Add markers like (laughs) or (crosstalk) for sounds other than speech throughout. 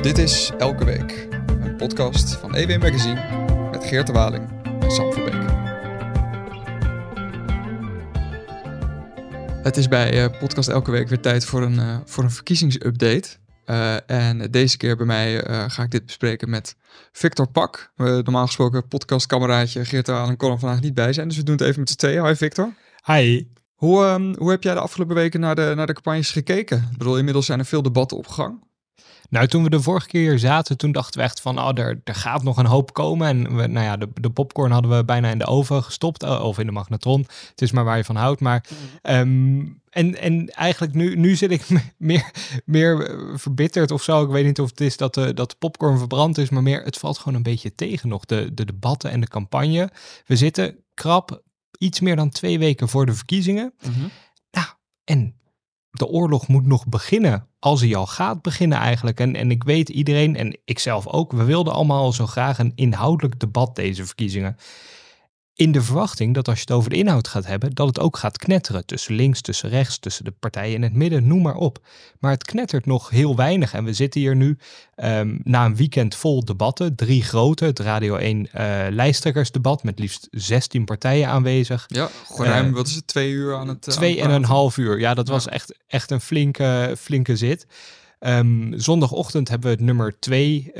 Dit is Elke Week, een podcast van EW Magazine met Geert de Waling en Sam Verbeek. Het is bij uh, podcast Elke Week weer tijd voor een, uh, voor een verkiezingsupdate. Uh, en deze keer bij mij ga ik dit bespreken met Victor Pak. normaal gesproken podcastkameraadje Geert de Waling kon er vandaag niet bij zijn, dus we doen het even met z'n tweeën. Hi Victor. Hi. Hoe, um, hoe heb jij de afgelopen weken naar de, naar de campagnes gekeken? Ik bedoel, inmiddels zijn er veel debatten op gang. Nou, toen we de vorige keer zaten, toen dachten we echt van, oh, er, er gaat nog een hoop komen. En we, nou ja, de, de popcorn hadden we bijna in de oven gestopt, uh, of in de magnetron. Het is maar waar je van houdt. Maar, um, en, en eigenlijk nu, nu zit ik (laughs) meer, meer verbitterd of zo. Ik weet niet of het is dat de, dat de popcorn verbrand is, maar meer, het valt gewoon een beetje tegen nog, de, de debatten en de campagne. We zitten krap iets meer dan twee weken voor de verkiezingen. Mm -hmm. Nou, en de oorlog moet nog beginnen. Als hij al gaat beginnen eigenlijk. En, en ik weet iedereen, en ik zelf ook, we wilden allemaal zo graag een inhoudelijk debat deze verkiezingen. In de verwachting dat als je het over de inhoud gaat hebben, dat het ook gaat knetteren. Tussen links, tussen rechts, tussen de partijen in het midden, noem maar op. Maar het knettert nog heel weinig. En we zitten hier nu um, na een weekend vol debatten. Drie grote. Het Radio 1 uh, lijsttrekkersdebat met liefst 16 partijen aanwezig. Ja, ruim, uh, wat is het, twee uur aan het... Uh, twee en een half uur. Ja, dat ja. was echt, echt een flinke, flinke zit. Um, zondagochtend hebben we het nummer twee, uh,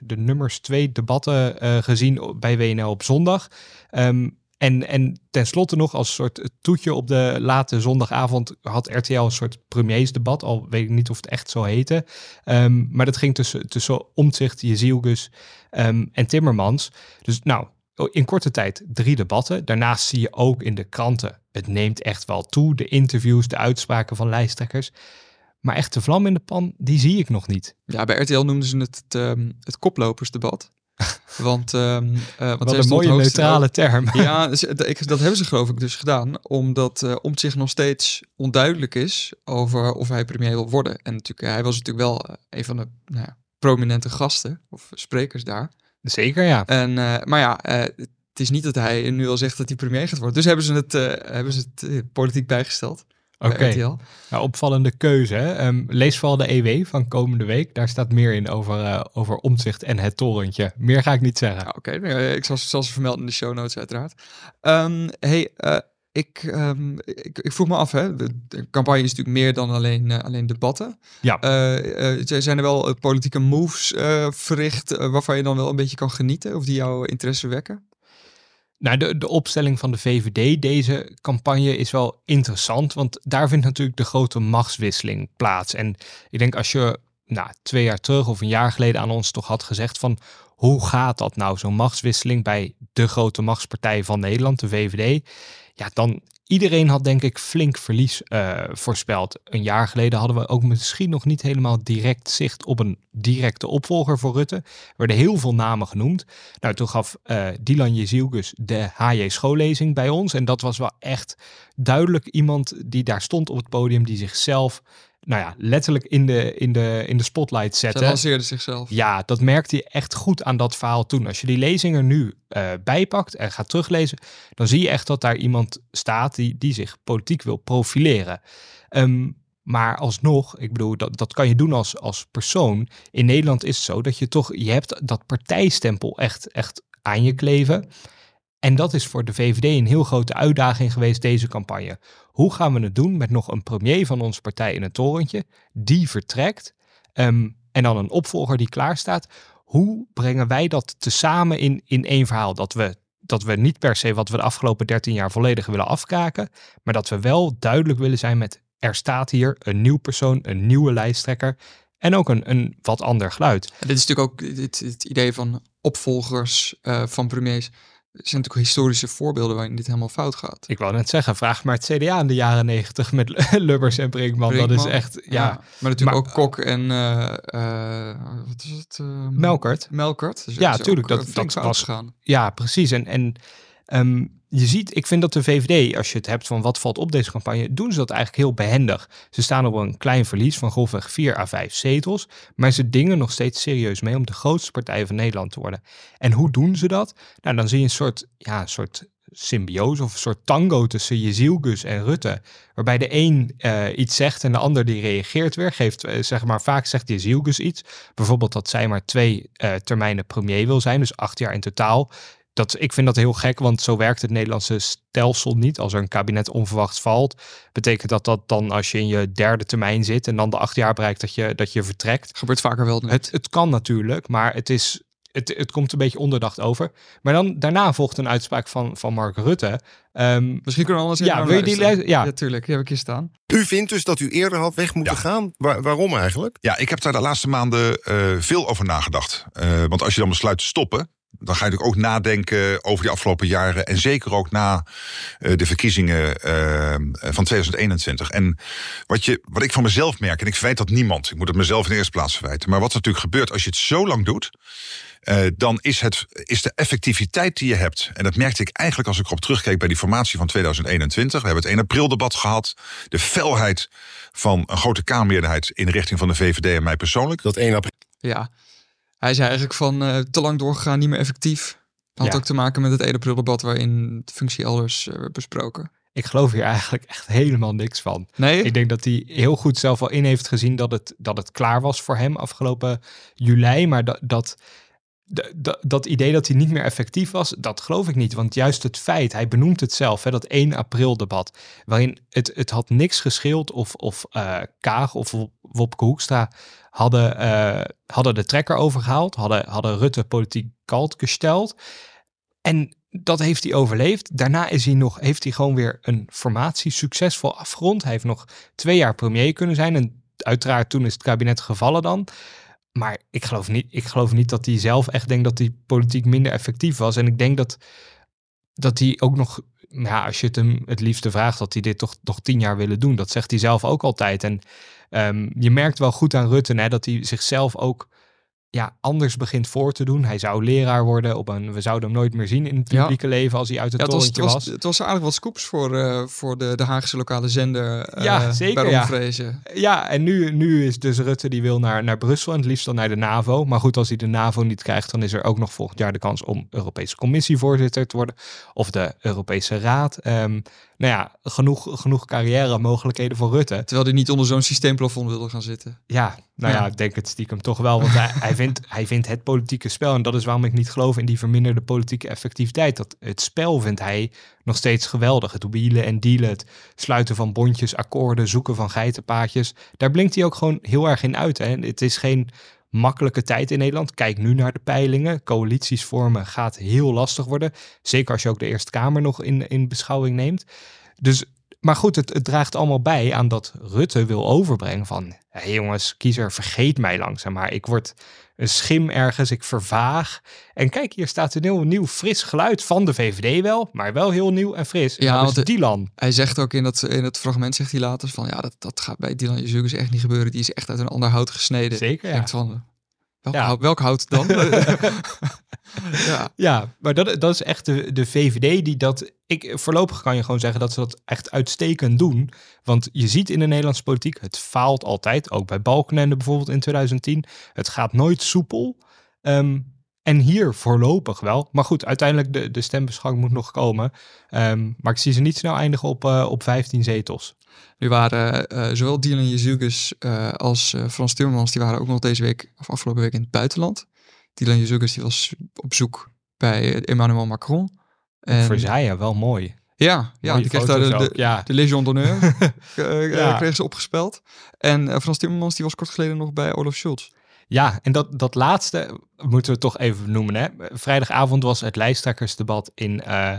de nummers twee debatten uh, gezien bij WNL op zondag. Um, en, en tenslotte nog als soort toetje op de late zondagavond had RTL een soort premiersdebat. Al weet ik niet of het echt zo heette. Um, maar dat ging tussen, tussen Omtzigt, Jezielgus en Timmermans. Dus nou, in korte tijd drie debatten. Daarnaast zie je ook in de kranten, het neemt echt wel toe. De interviews, de uitspraken van lijsttrekkers. Maar echt de vlam in de pan, die zie ik nog niet. Ja, bij RTL noemden ze het het, um, het koplopersdebat. (laughs) Want, um, uh, Wat een mooie neutrale term. Ja, dus, dat hebben ze geloof ik dus gedaan. Omdat uh, om zich nog steeds onduidelijk is over of hij premier wil worden. En natuurlijk, hij was natuurlijk wel een van de nou ja, prominente gasten of sprekers daar. Zeker, ja. En, maar ja, het is niet dat hij nu al zegt dat hij premier gaat worden. Dus hebben ze het, hebben ze het politiek bijgesteld. Oké, okay. nou, opvallende keuze. Hè? Um, lees vooral de EW van komende week. Daar staat meer in over, uh, over omzicht en het torentje. Meer ga ik niet zeggen. Ja, Oké, okay. ik zal, zal ze vermelden in de show notes uiteraard. Um, hey, uh, ik, um, ik, ik, vroeg me af, hè, de, de, campagne is natuurlijk meer dan alleen, uh, alleen debatten. Ja. zijn er wel politieke moves verricht waarvan je dan wel een beetje kan genieten of die jouw interesse wekken? Nou, de, de opstelling van de VVD, deze campagne, is wel interessant. Want daar vindt natuurlijk de grote machtswisseling plaats. En ik denk als je nou, twee jaar terug of een jaar geleden aan ons toch had gezegd van hoe gaat dat nou, zo'n machtswisseling bij de grote machtspartij van Nederland, de VVD. Ja, dan Iedereen had denk ik flink verlies uh, voorspeld. Een jaar geleden hadden we ook misschien nog niet helemaal direct zicht op een directe opvolger voor Rutte. Er werden heel veel namen genoemd. Nou, toen gaf uh, Dylan Jezielgus de HJ schoollezing bij ons. En dat was wel echt duidelijk iemand die daar stond op het podium, die zichzelf nou ja, letterlijk in de, in de, in de spotlight zetten. Ze lanceerde zichzelf. Ja, dat merkte je echt goed aan dat verhaal toen. Als je die lezing er nu uh, bijpakt en gaat teruglezen, dan zie je echt dat daar iemand staat die, die zich politiek wil profileren. Um, maar alsnog, ik bedoel, dat, dat kan je doen als, als persoon. In Nederland is het zo dat je toch, je hebt dat partijstempel echt, echt aan je kleven. En dat is voor de VVD een heel grote uitdaging geweest, deze campagne. Hoe gaan we het doen met nog een premier van onze partij in het torentje, die vertrekt, um, en dan een opvolger die klaar staat? Hoe brengen wij dat tezamen in, in één verhaal? Dat we, dat we niet per se wat we de afgelopen 13 jaar volledig willen afkraken, maar dat we wel duidelijk willen zijn met er staat hier een nieuw persoon, een nieuwe lijsttrekker en ook een, een wat ander geluid. dit is natuurlijk ook het, het idee van opvolgers uh, van premiers er zijn natuurlijk historische voorbeelden waarin dit helemaal fout gaat. Ik wou net zeggen, vraag maar het CDA in de jaren negentig met (laughs) Lubbers en Brinkman. Brinkman. Dat is echt, ja. ja maar natuurlijk ook Kok en, uh, uh, wat is het? Uh, Melkert. Melkert. Dus ja, natuurlijk. Dat, dat was gaan. Ja, precies. En, en um, je ziet, ik vind dat de VVD, als je het hebt van wat valt op deze campagne, doen ze dat eigenlijk heel behendig. Ze staan op een klein verlies van grofweg 4 à 5 zetels, maar ze dingen nog steeds serieus mee om de grootste partij van Nederland te worden. En hoe doen ze dat? Nou, dan zie je een soort, ja, een soort symbiose of een soort tango tussen Jezielgus en Rutte. Waarbij de een eh, iets zegt en de ander die reageert weer. Geeft, eh, zeg maar, vaak zegt Jezielgus iets. Bijvoorbeeld dat zij maar twee uh, termijnen premier wil zijn, dus acht jaar in totaal. Dat, ik vind dat heel gek, want zo werkt het Nederlandse stelsel niet. Als er een kabinet onverwachts valt, betekent dat dat dan als je in je derde termijn zit en dan de acht jaar bereikt dat je, dat je vertrekt. Gebeurt vaker wel. Het, het kan natuurlijk, maar het is het, het komt een beetje onderdacht over. Maar dan daarna volgt een uitspraak van, van Mark Rutte. Um, Misschien kunnen we anders Ja, wil je die lezen? Ja. natuurlijk. Die heb ik hier staan. U vindt dus dat u eerder had weg moeten gaan. waarom eigenlijk? Ja, ik heb daar de laatste maanden uh, veel over nagedacht. Uh, want als je dan besluit te stoppen, dan ga je natuurlijk ook nadenken over die afgelopen jaren. En zeker ook na uh, de verkiezingen uh, van 2021. En wat, je, wat ik van mezelf merk, en ik verwijt dat niemand. Ik moet het mezelf in de eerste plaats verwijten. Maar wat er natuurlijk gebeurt als je het zo lang doet. Uh, dan is, het, is de effectiviteit die je hebt. En dat merkte ik eigenlijk als ik erop terugkeek bij die formatie van 2021. We hebben het 1 april debat gehad. De felheid van een grote Kamermeerderheid in de richting van de VVD en mij persoonlijk. Dat 1 april. Ja, hij zei eigenlijk van uh, te lang doorgegaan, niet meer effectief. Had ook te maken met het 1 april debat waarin de functie elders uh, besproken. Ik geloof hier eigenlijk echt helemaal niks van. Nee? Ik denk dat hij heel goed zelf al in heeft gezien dat het, dat het klaar was voor hem afgelopen juli. Maar dat, dat dat, dat idee dat hij niet meer effectief was, dat geloof ik niet. Want juist het feit, hij benoemt het zelf, hè, dat 1 april debat, waarin het, het had niks gescheeld of, of uh, Kaag of Wopke Hoekstra hadden, uh, hadden de trekker overgehaald, hadden, hadden Rutte politiek kalt gesteld. En dat heeft hij overleefd. Daarna is hij nog, heeft hij gewoon weer een formatie succesvol afgerond. Hij heeft nog twee jaar premier kunnen zijn. En uiteraard toen is het kabinet gevallen dan. Maar ik geloof, niet, ik geloof niet dat hij zelf echt denkt dat die politiek minder effectief was. En ik denk dat, dat hij ook nog, ja, als je het hem het liefste vraagt, dat hij dit toch nog tien jaar willen doen. Dat zegt hij zelf ook altijd. En um, je merkt wel goed aan Rutte hè, dat hij zichzelf ook ja, anders begint voor te doen. Hij zou leraar worden. Op een, we zouden hem nooit meer zien in het publieke leven als hij uit het ja, torentje was, was. Het was aardig wat scoops voor, uh, voor de, de Haagse lokale zender. Uh, ja, zeker. Ja. ja, en nu, nu is dus Rutte die wil naar, naar Brussel en het liefst dan naar de NAVO. Maar goed, als hij de NAVO niet krijgt, dan is er ook nog volgend jaar de kans om Europese Commissievoorzitter te worden. Of de Europese Raad. Um, nou ja, genoeg, genoeg carrière mogelijkheden voor Rutte. Terwijl hij niet onder zo'n systeemplafond wilde gaan zitten. Ja, nou ja, ik denk het stiekem toch wel. Want hij, (laughs) hij, vindt, hij vindt het politieke spel, en dat is waarom ik niet geloof in die verminderde politieke effectiviteit. Dat het spel vindt hij nog steeds geweldig. Het wielen en dealen, het sluiten van bondjes, akkoorden, zoeken van geitenpaadjes. Daar blinkt hij ook gewoon heel erg in uit. Hè. Het is geen makkelijke tijd in Nederland. Kijk nu naar de peilingen. Coalities vormen gaat heel lastig worden. Zeker als je ook de Eerste Kamer nog in, in beschouwing neemt. Dus, maar goed, het, het draagt allemaal bij aan dat Rutte wil overbrengen van... Hé jongens, kiezer, vergeet mij langzaam maar. Ik word een schim ergens, ik vervaag. En kijk, hier staat een heel nieuw fris geluid van de VVD wel, maar wel heel nieuw en fris. Ja, dat is Dylan. Hij zegt ook in dat, in het fragment, zegt hij later van ja, dat, dat gaat bij Dylan Jezus echt niet gebeuren. Die is echt uit een ander hout gesneden. Zeker, ja. Denkt van, welk, ja. hout, welk hout dan? (laughs) (laughs) ja. ja, maar dat, dat is echt de, de VVD die dat... Ik, voorlopig kan je gewoon zeggen dat ze dat echt uitstekend doen. Want je ziet in de Nederlandse politiek, het faalt altijd. Ook bij Balkenende bijvoorbeeld in 2010. Het gaat nooit soepel. Um, en hier voorlopig wel. Maar goed, uiteindelijk de, de stembeschouwing moet nog komen. Um, maar ik zie ze niet snel eindigen op, uh, op 15 zetels. Nu waren uh, zowel Dylan Jezus uh, als Frans Timmermans, die waren ook nog deze week of afgelopen week in het buitenland. Dylan Jezus die was op zoek bij Emmanuel Macron. En... Versailles, wel mooi. Ja, ja die kreeg daar de, de, ja. de Legion d'honneur (laughs) ja. kreeg ze opgespeld. En Frans Timmermans die was kort geleden nog bij Olaf Scholz. Ja, en dat, dat laatste moeten we toch even noemen. Hè? Vrijdagavond was het lijsttrekkersdebat in, uh,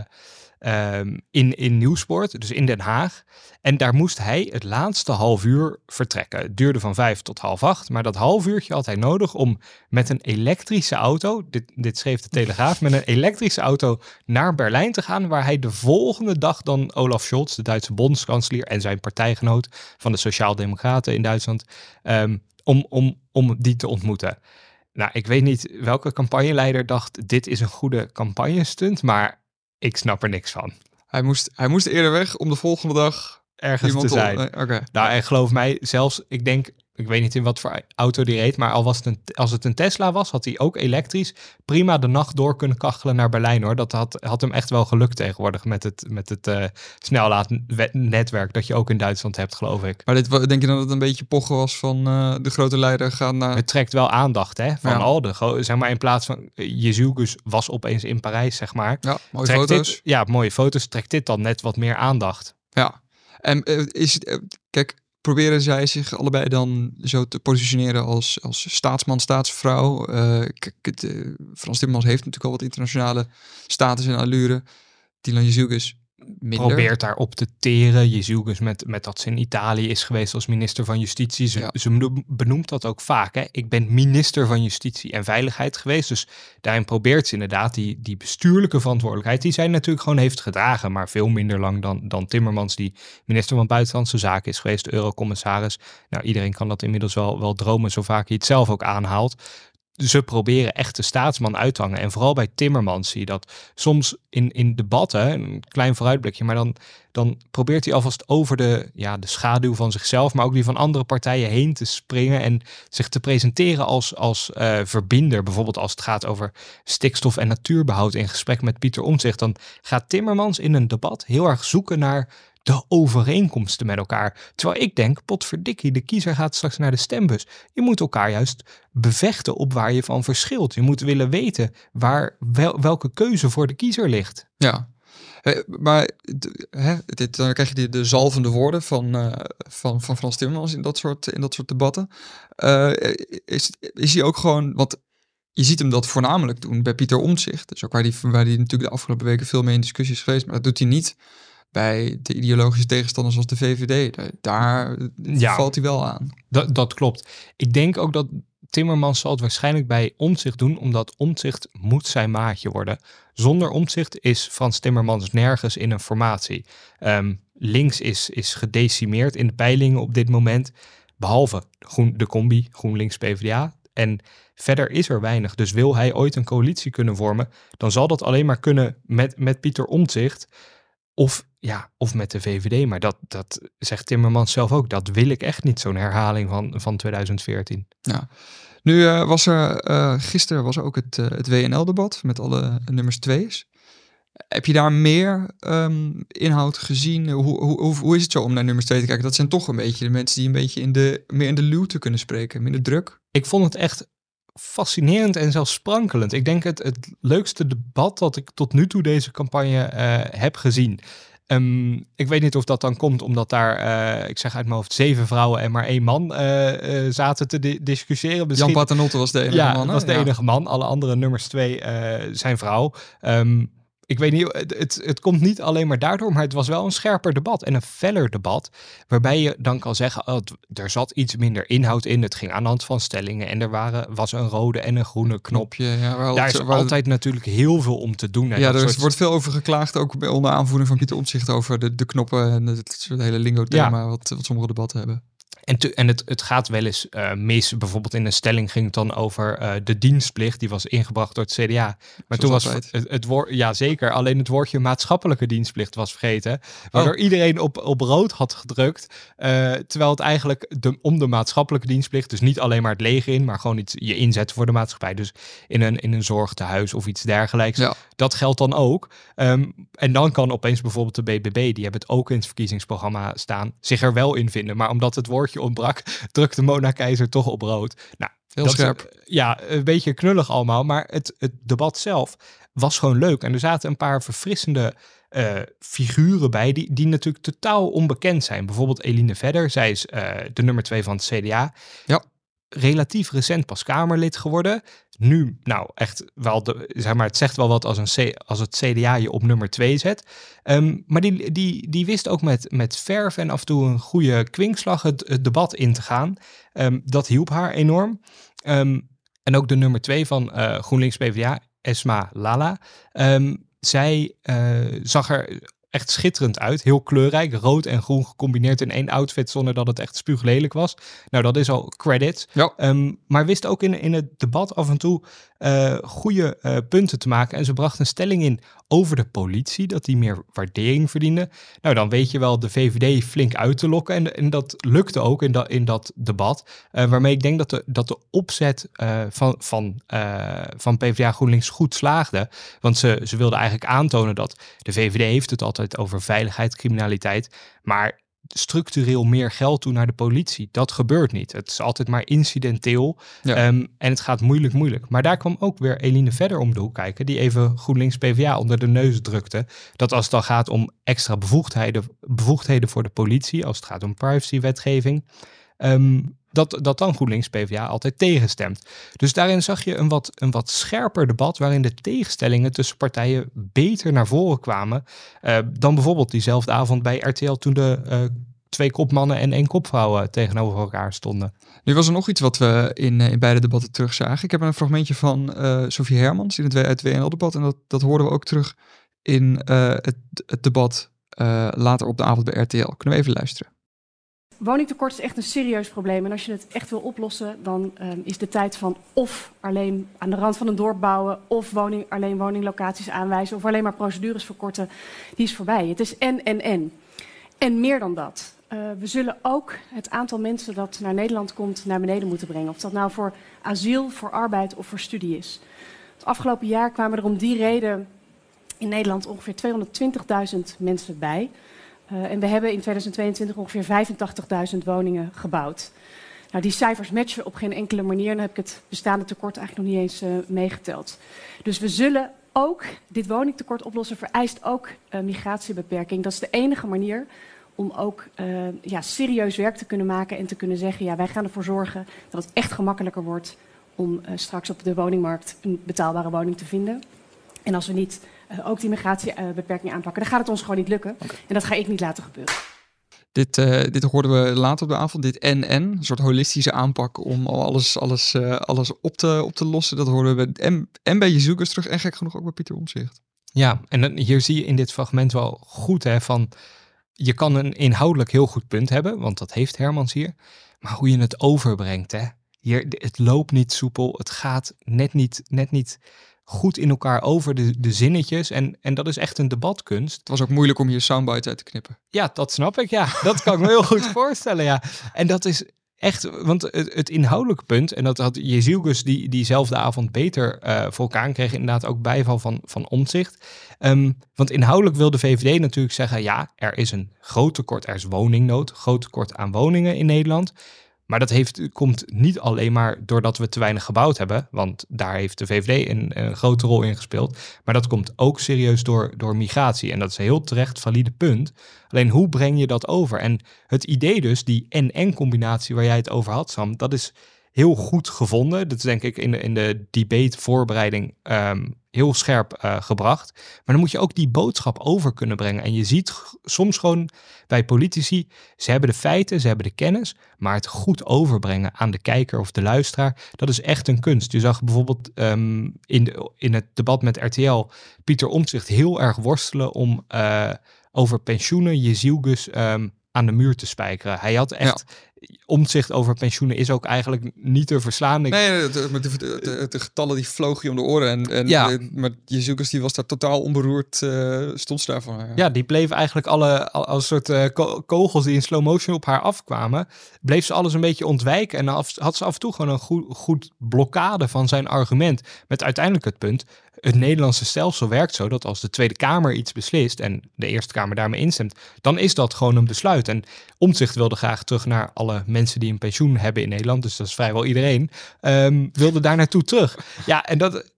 um, in, in Nieuwsport, dus in Den Haag. En daar moest hij het laatste half uur vertrekken. Het duurde van vijf tot half acht, maar dat half uurtje had hij nodig om met een elektrische auto, dit, dit schreef de Telegraaf, met een elektrische auto naar Berlijn te gaan, waar hij de volgende dag dan Olaf Scholz, de Duitse bondskanselier en zijn partijgenoot van de Sociaaldemocraten in Duitsland, um, om, om, om die te ontmoeten. Nou, ik weet niet welke campagneleider dacht, dit is een goede campagnestunt, maar ik snap er niks van. Hij moest, hij moest eerder weg om de volgende dag ergens te zijn. Oké. Nou, en geloof mij, zelfs, ik denk, ik weet niet in wat voor auto die reed, maar al was het een, als het een Tesla was, had hij ook elektrisch prima de nacht door kunnen kachelen naar Berlijn hoor. Dat had, had hem echt wel gelukt tegenwoordig met het, met het uh, snellaadnetwerk dat je ook in Duitsland hebt, geloof ik. Maar dit, denk je dat het een beetje pochen was van uh, de grote leider gaan naar... Het trekt wel aandacht hè, van ja. al de, zeg maar in plaats van, Jezus was opeens in Parijs, zeg maar. Ja, mooie foto's. Dit, ja, mooie foto's. Trekt dit dan net wat meer aandacht. Ja, en uh, is het, kijk, proberen zij zich allebei dan zo te positioneren als, als staatsman, staatsvrouw. Uh, Frans Timmermans heeft natuurlijk al wat internationale status en allure. Dylan Jezus minder. Probeert daarop te teren. Jezus met, met dat ze in Italië is geweest als minister van Justitie. Ze, ja. ze benoemt dat ook vaak. Hè? Ik ben minister van Justitie en Veiligheid geweest. Dus daarin probeert ze inderdaad die, die bestuurlijke verantwoordelijkheid... die zij natuurlijk gewoon heeft gedragen. Maar veel minder lang dan, dan Timmermans... die minister van Buitenlandse Zaken is geweest, eurocommissaris. Nou, iedereen kan dat inmiddels wel, wel dromen... zo vaak hij het zelf ook aanhaalt ze proberen echt de staatsman uit te hangen. En vooral bij Timmermans zie je dat soms in, in debatten, een klein vooruitblikje, maar dan, dan probeert hij alvast over de, ja, de schaduw van zichzelf, maar ook die van andere partijen heen te springen en zich te presenteren als, als uh, verbinder. Bijvoorbeeld als het gaat over stikstof en natuurbehoud in gesprek met Pieter Omtzigt. Dan gaat Timmermans in een debat heel erg zoeken naar de overeenkomsten met elkaar. Terwijl ik denk, potverdikkie, de kiezer gaat straks naar de stembus. Je moet elkaar juist bevechten op waar je van verschilt. Je moet willen weten waar wel, welke keuze voor de kiezer ligt. Ja, maar hè, dit, dan krijg je de, de zalvende woorden van, uh, van, van Frans Timmermans in dat soort, in dat soort debatten. Uh, is, is hij ook gewoon, want je ziet hem dat voornamelijk doen bij Pieter Omtzigt. Dus ook waar hij waar die natuurlijk de afgelopen weken veel mee in discussies is geweest. Maar dat doet hij niet bij de ideologische tegenstanders zoals de VVD. Daar ja, valt hij wel aan. Dat, klopt. Ik denk ook dat Timmermans zal het waarschijnlijk bij omzicht doen, omdat omzicht moet zijn maatje worden. Zonder omzicht is Frans Timmermans nergens in een formatie. Um, links is, is gedecimeerd in de peilingen op dit moment, behalve groen, de combi GroenLinks PvdA. En verder is er weinig. Dus wil hij ooit een coalitie kunnen vormen, dan zal dat alleen maar kunnen met, met Pieter Omtzigt. Of, ja, of met de VVD. Maar dat, dat zegt Timmermans zelf ook. Dat wil ik echt niet, zo'n herhaling van, van 2014. Ja. Nu uh, was er, uh, gisteren was er ook het, uh, het WNL-debat met alle nummers twee's. Heb je daar meer um, inhoud gezien? Hoe, hoe, hoe, hoe, is het zo om naar nummers 2 te kijken? Dat zijn toch een beetje de mensen die een beetje in de, meer in de luwte kunnen spreken, minder druk. Ik vond het echt fascinerend en zelfs sprankelend. Ik denk het, het leukste debat dat ik tot nu toe deze campagne uh, heb gezien. Um, ik weet niet of dat dan komt omdat daar, uh, ik zeg uit mijn hoofd, zeven vrouwen en maar één man uh, zaten te di discussiëren. Misschien... Jan Paternotte was de enige ja, man. Ja, was de enige man. Alle andere nummers twee zijn vrouw. Um, ik weet niet, het, het, het, komt niet alleen maar daardoor, maar het was wel een scherper debat en een feller debat. Waarbij je dan kan zeggen, oh, er zat iets minder inhoud in. Het ging aan de hand van stellingen en er waren, was een rode en een groene knopje. Ja, Daar is altijd natuurlijk heel veel om te doen. Ja, er soort... wordt veel over geklaagd, ook onder aanvoering van Pieter Omtzigt over de, de knoppen en het, het hele lingo-thema ja. wat, wat sommige debatten hebben. En, te, en het, het gaat wel eens uh, mis. Bijvoorbeeld in een stelling ging het dan over uh, de dienstplicht. Die was ingebracht door het CDA. Maar toen was het, het, woord, ja zeker, alleen het woordje maatschappelijke dienstplicht was vergeten. Waardoor oh. iedereen op, op rood had gedrukt. Uh, terwijl het eigenlijk de, om de maatschappelijke dienstplicht, dus niet alleen maar het leger in, maar gewoon iets je inzetten voor de maatschappij. Dus in een, in een zorgtehuis of iets dergelijks. Ja. Dat geldt dan ook. Um, en dan kan opeens bijvoorbeeld de BBB, die hebben het ook in het verkiezingsprogramma staan, zich er wel in vinden. Maar omdat het woordje ontbrak, drukte Mona Keizer toch op rood. Nou, Heel scherp. Is, ja, een beetje knullig allemaal, maar het, het debat zelf was gewoon leuk. En er zaten een paar verfrissende uh, figuren bij die, die natuurlijk totaal onbekend zijn. Bijvoorbeeld Eline Vedder, zij is uh, de nummer twee van het CDA. Ja. Relatief recent pas Kamerlid geworden. Nu, nou echt wel, zeg maar, het zegt wel wat als, een C, als het CDA je op nummer 2 zet. Um, maar die, die, die wist ook met, met verf en af en toe een goede kwinkslag het, debat in te gaan. Um, dat hielp haar enorm. Um, en ook de nummer 2 van uh, GroenLinks PvdA, Esma Lala. zij uh, zag er echt schitterend uit. Heel kleurrijk, rood en groen gecombineerd in één outfit zonder dat het echt spuuglelijk was. Nou, dat is al credits. Ja. Ehm, maar wist ook in, in het debat af en toe uh, goede uh, punten te maken. En ze bracht een stelling in over de politie, dat die meer waardering verdiende. Nou, dan weet je wel de VVD flink uit te lokken. En, en dat lukte ook in, dat in dat debat. Uh, waarmee ik denk dat de, dat de opzet van, van, van PvdA GroenLinks goed slaagde. Want ze, ze wilden eigenlijk aantonen dat de VVD heeft het altijd over veiligheid, criminaliteit. Maar structureel meer geld toe naar de politie. Dat gebeurt niet. Het is altijd maar incidenteel. Ja. Ehm, en het gaat moeilijk, moeilijk. Maar daar kwam ook weer Eline verder om de hoek kijken, die even GroenLinks PvdA onder de neus drukte. Dat als het dan gaat om extra bevoegdheden, bevoegdheden voor de politie, als het gaat om privacywetgeving, um, dat, dat dan GroenLinks PvdA altijd tegenstemt. Dus daarin zag je een wat, een wat scherper debat waarin de tegenstellingen tussen partijen beter naar voren kwamen uh, dan bijvoorbeeld diezelfde avond bij RTL toen de uh, twee kopmannen en één kopvrouw tegenover elkaar stonden. Nu was er nog iets wat we in, in beide debatten terugzagen. Ik heb een fragmentje van uh, Sofie Hermans in het, WNL-debat en dat, dat hoorden we ook terug in het, debat later op de avond bij RTL. Kunnen we even luisteren? Woningtekort is echt een serieus probleem. En als je het echt wil oplossen, dan um, is de tijd van of alleen aan de rand van een dorp bouwen, of woning, alleen woninglocaties aanwijzen, of alleen maar procedures verkorten, die is voorbij. Het is en, en, en. En meer dan dat. Uh, we zullen ook het aantal mensen dat naar Nederland komt naar beneden moeten brengen. Of dat nou voor asiel, voor arbeid of voor studie is. Het afgelopen jaar kwamen er om die reden in Nederland ongeveer 220.000 mensen bij. Uh, en we hebben in 2022 ongeveer 85.000 woningen gebouwd. Nou, die cijfers matchen op geen enkele manier. Dan heb ik het bestaande tekort eigenlijk nog niet eens uh, meegeteld. Dus we zullen ook dit woningtekort oplossen, vereist ook uh, migratiebeperking. Dat is de enige manier om ook ja, serieus werk te kunnen maken en te kunnen zeggen: ja, wij gaan ervoor zorgen dat het echt gemakkelijker wordt om straks op de woningmarkt een betaalbare woning te vinden. En als we niet uh, ook die migratiebeperking aanpakken, dan gaat het ons gewoon niet lukken. Okay. En dat ga ik niet laten gebeuren. Dit, uh, dit hoorden we later op de avond, dit NN, een soort holistische aanpak om alles, alles, uh, alles op, te, op te lossen. Dat hoorden we en, en bij Jezoekers terug en gek genoeg ook bij Pieter Omzicht. Ja, en dan, hier zie je in dit fragment wel goed hè, van je kan een inhoudelijk heel goed punt hebben, want dat heeft Hermans hier. Maar hoe je het overbrengt, hè. Hier, het loopt niet soepel, het gaat net niet, net niet goed in elkaar over de, de zinnetjes. En, en dat is echt een debatkunst. Het was ook moeilijk om hier soundbites uit te knippen. Ja, dat snap ik. Ja, dat kan ik me heel goed (laughs) voorstellen. Ja. En dat is echt, want het, het inhoudelijke punt, en dat had Jezielgus die diezelfde avond beter uh, voor elkaar kreeg, inderdaad ook bijval van, van omzicht. Um, want inhoudelijk wil de VVD natuurlijk zeggen, ja, er is een groot tekort, er is woningnood, groot tekort aan woningen in Nederland. Maar dat heeft, komt niet alleen maar doordat we te weinig gebouwd hebben, want daar heeft de VVD een, een, grote rol in gespeeld. Maar dat komt ook serieus door, door migratie. En dat is een heel terecht valide punt. Alleen hoe breng je dat over? En het idee dus, die en-en-combinatie waar jij het over had, Sam, dat is heel goed gevonden. Dat is denk ik in de, in de debate voorbereiding um, heel scherp uh, gebracht. Maar dan moet je ook die boodschap over kunnen brengen. En je ziet soms gewoon bij politici, ze hebben de feiten, ze hebben de kennis, maar het goed overbrengen aan de kijker of de luisteraar, dat is echt een kunst. Je zag bijvoorbeeld um, in, in het debat met RTL Pieter Omtzigt heel erg worstelen om uh, over pensioenen, je zielgus um, aan de muur te spijkeren. Hij had echt. Omzicht over pensioenen is ook eigenlijk niet te verslaan. Ik... Nee, de, de, de, de, getallen die vlogen je om de oren. En, en ja. maar Jezus die was daar totaal onberoerd, uh, stond ze daarvan. Ja. ja, die bleef eigenlijk alle, als soort uh, kogels die in slow motion op haar afkwamen, bleef ze alles een beetje ontwijken. En af, had ze af en toe gewoon een goed, goed blokkade van zijn argument. Met uiteindelijk het punt, het Nederlandse stelsel werkt zo dat als de Tweede Kamer iets beslist en de Eerste Kamer daarmee instemt, dan is dat gewoon een besluit. En Omtzigt wilde graag terug naar alle mensen die een pensioen hebben in Nederland, dus dat is vrijwel iedereen, um, wilde daar naartoe terug. Ja, en dat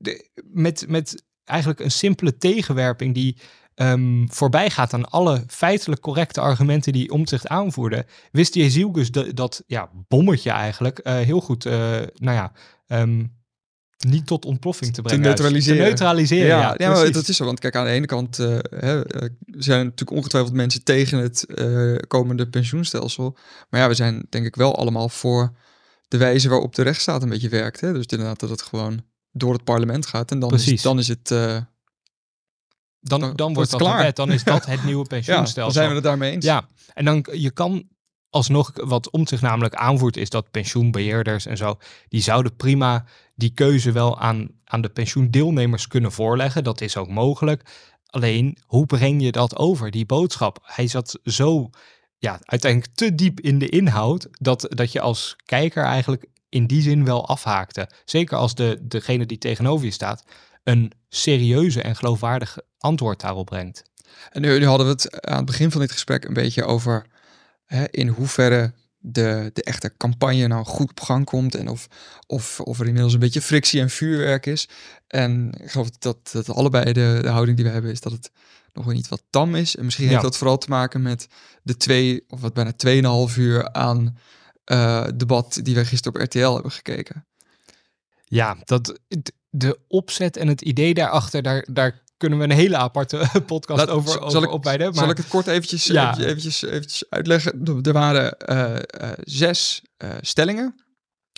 met, met eigenlijk een simpele tegenwerping die um, voorbij gaat aan alle feitelijk correcte argumenten die Omtzigt aanvoerde, wist Jezielgus dat, dat ja, bommetje eigenlijk uh, heel goed, uh, nou ja, um, niet tot ontploffing te brengen. Te neutraliseren. Te neutraliseren, ja. Ja, ja maar dat is zo. Want kijk, aan de ene kant uh, hè, zijn natuurlijk ongetwijfeld mensen tegen het uh, komende pensioenstelsel. Maar ja, we zijn denk ik wel allemaal voor de wijze waarop de rechtsstaat een beetje werkt. Hè? Dus inderdaad dat het gewoon door het parlement gaat. En dan, is, dan is het... Uh, dan, Dan dan, wordt het dat klaar. wet. Dan is dat (laughs) het nieuwe Ja, pensioenstelsel. dan zijn we het daarmee eens. Ja, en dan je kan alsnog wat om zich namelijk aanvoert is dat pensioenbeheerders en zo die zouden prima die keuze wel aan aan de pensioendeelnemers kunnen voorleggen. Dat is ook mogelijk. Alleen hoe breng je dat over die boodschap? Hij zat zo ja uiteindelijk te diep in de inhoud dat dat je als kijker eigenlijk in die zin wel afhaakte. Zeker als de degene die tegenover je staat een serieuze en geloofwaardig antwoord daarop brengt. En nu, nu hadden we het aan het begin van dit gesprek een beetje over hè, in hoeverre de, de echte campagne nou goed op gang komt en of, of, of er inmiddels een beetje frictie en vuurwerk is. En ik geloof dat, dat allebei de, de houding die we hebben is dat het nog wel niet wat tam is. En misschien Ja. heeft dat vooral te maken met de twee of wat bijna tweeënhalf uur aan eh, debat die wij gisteren op RTL hebben gekeken. Ja, dat, de opzet en het idee daarachter, daar, daar kunnen we een hele aparte (laughs) podcast Laat- over, zal over ik-. Maar Zal ik het kort eventjes, Ja. eventjes, eventjes, eventjes uitleggen? Er- waren eh, eh, zes eh, stellingen.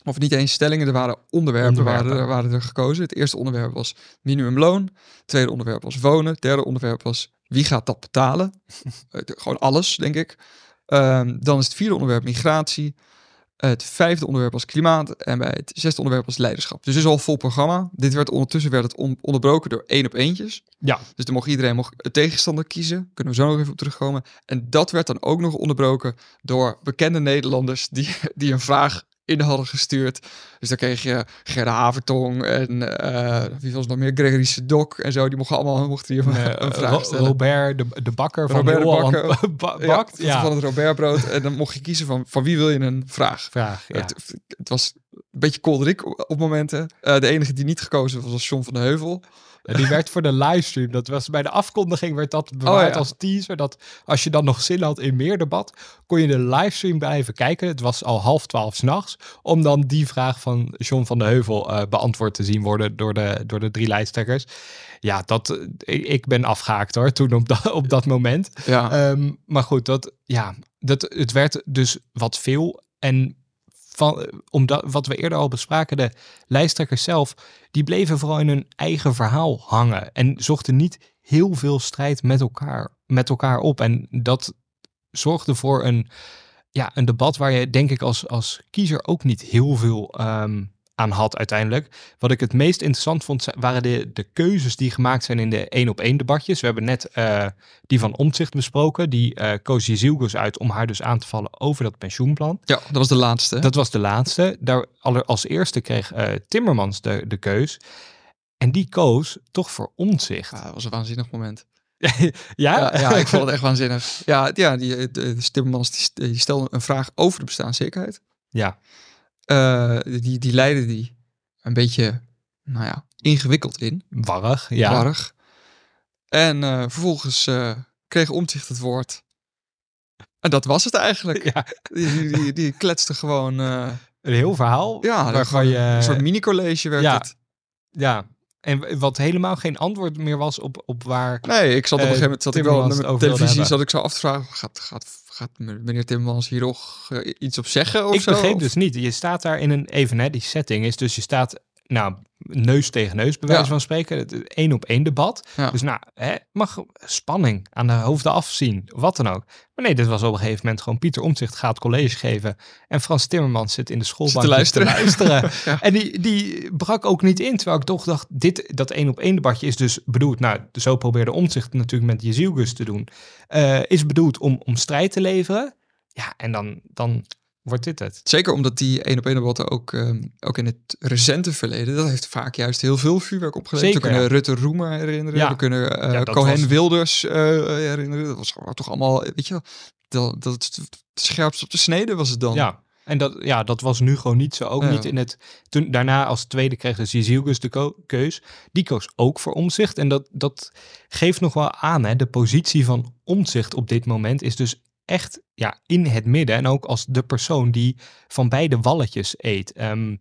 Of niet eens stellingen, er waren onderwerpen, Onderwerpen. Waren, er, waren er gekozen. Het eerste onderwerp was minimumloon. Het tweede onderwerp was wonen. Het derde onderwerp was wie gaat dat betalen? (laughs) Gewoon alles, denk ik. Ehm, dan is het vierde onderwerp migratie. Het vijfde onderwerp was klimaat. En bij het zesde onderwerp was leiderschap. Dus het is al vol programma. Dit werd ondertussen werd het on- onderbroken door één op eentjes. ja, Dus dan mocht iedereen mocht een tegenstander kiezen. Kunnen we zo nog even op terugkomen. En dat werd dan ook nog onderbroken door bekende Nederlanders die, die een vraag in hadden gestuurd. Dus dan kreeg je Gerda Havertong en eh, wie was nog meer? Gregory Sedok en zo. Die mochten allemaal mochten hier eh, een vraag Ro- stellen. Robert de, de bakker van Robert de Bakker. (laughs) Ja, bakt. van- Ja, van het Robertbrood. En dan mocht je kiezen van, van wie wil je een vraag. vraag. Ja. Het, het was een beetje kolderiek op, op momenten. Eh, de enige die niet gekozen was, was John van de Heuvel. En Die werd voor de livestream. Dat was bij de afkondiging werd dat bewaard Oh, ja. als teaser. Dat als je dan nog zin had in meer debat, kon je de livestream blijven kijken. Het was al half twaalf s'nachts. Om dan die vraag van John van de Heuvel eh, beantwoord te zien worden door de, door de drie lijsttrekkers. Ja, dat, eh, ik, ik ben afgehaakt hoor, toen op, dat op dat moment. Ja, Ehm, maar goed, dat, ja, dat, het werd dus wat veel. En omdat, wat we eerder al bespraken, de lijsttrekkers zelf, die bleven vooral in hun eigen verhaal hangen. En zochten niet heel veel strijd met elkaar, met elkaar op. En dat zorgde voor een, ja, een debat waar je denk ik als, als kiezer ook niet heel veel ehm, aan had uiteindelijk. Wat ik het meest interessant vond, waren de, de keuzes die gemaakt zijn in de één op één debatjes. We hebben net eh, die van Omtzigt besproken. Die eh koos Jezielgus uit om haar dus aan te vallen over dat pensioenplan. ja, dat was de laatste. Dat was de laatste. Daar aller- als eerste kreeg eh, Timmermans de, de keus. En die koos toch voor Omtzigt. Ja, dat was een waanzinnig moment. (laughs) ja? Ja, ja, ik vond het echt waanzinnig. Ja, ja die, de, de Timmermans die stelde een vraag over de bestaanszekerheid. ja. Eh, die, die leidde die een beetje, nou ja, ingewikkeld in. warrig. Ja. Warrig. En eh, vervolgens eh, kreeg Omtzigt het woord. En dat was het eigenlijk. (laughs) Ja, Die, die, die, kletste gewoon... een heel verhaal. ja, waarvan je... een soort mini-college werd ja. het. Ja. En wat helemaal geen antwoord meer was op, op waar... Nee, ik zat op een gegeven moment zat ik wel naar mijn televisie, zat ik zo af te vragen, gaat, gaat, gaat meneer Timmermans hier nog eh, iets op zeggen of ik zo? begreep dus niet. Je staat daar in een even, hè, die setting is dus je staat, nou, neus tegen neus, bij wijze Ja. van spreken. Het één op één debat. Ja. Dus nou, hè, mag spanning aan de hoofden afzien, wat dan ook. Maar nee, dit was op een gegeven moment gewoon Pieter Omtzigt gaat college geven. En Frans Timmermans zit in de schoolbank luisteren. luisteren. (laughs) Ja. En die, die brak ook niet in, terwijl ik toch dacht, dit, dat één op één debatje is dus bedoeld, nou, zo probeerde Omtzigt natuurlijk met Jezielgus te doen, eh, is bedoeld om, om strijd te leveren. Ja, en dan, dan wordt dit het. Zeker omdat die één op één debatten ook, ehm, ook in het recente verleden, dat heeft vaak juist heel veel vuurwerk opgeleverd. Zeker, We kunnen ja. Rutte Roemer herinneren, Ja. we kunnen eh, Ja, Cohen was- Wilders eh, herinneren. Dat was toch allemaal, weet je dat, dat het scherpst op de snede was het dan. Ja. En dat, ja, dat was nu gewoon niet zo. Ook Ja. niet in het. Toen, daarna als tweede kreeg dus Jezielgus de keus. Die koos ook voor omzicht. En dat, dat geeft nog wel aan. Hè, de positie van omzicht op dit moment is dus echt ja, in het midden. En ook als de persoon die van beide walletjes eet. Ehm,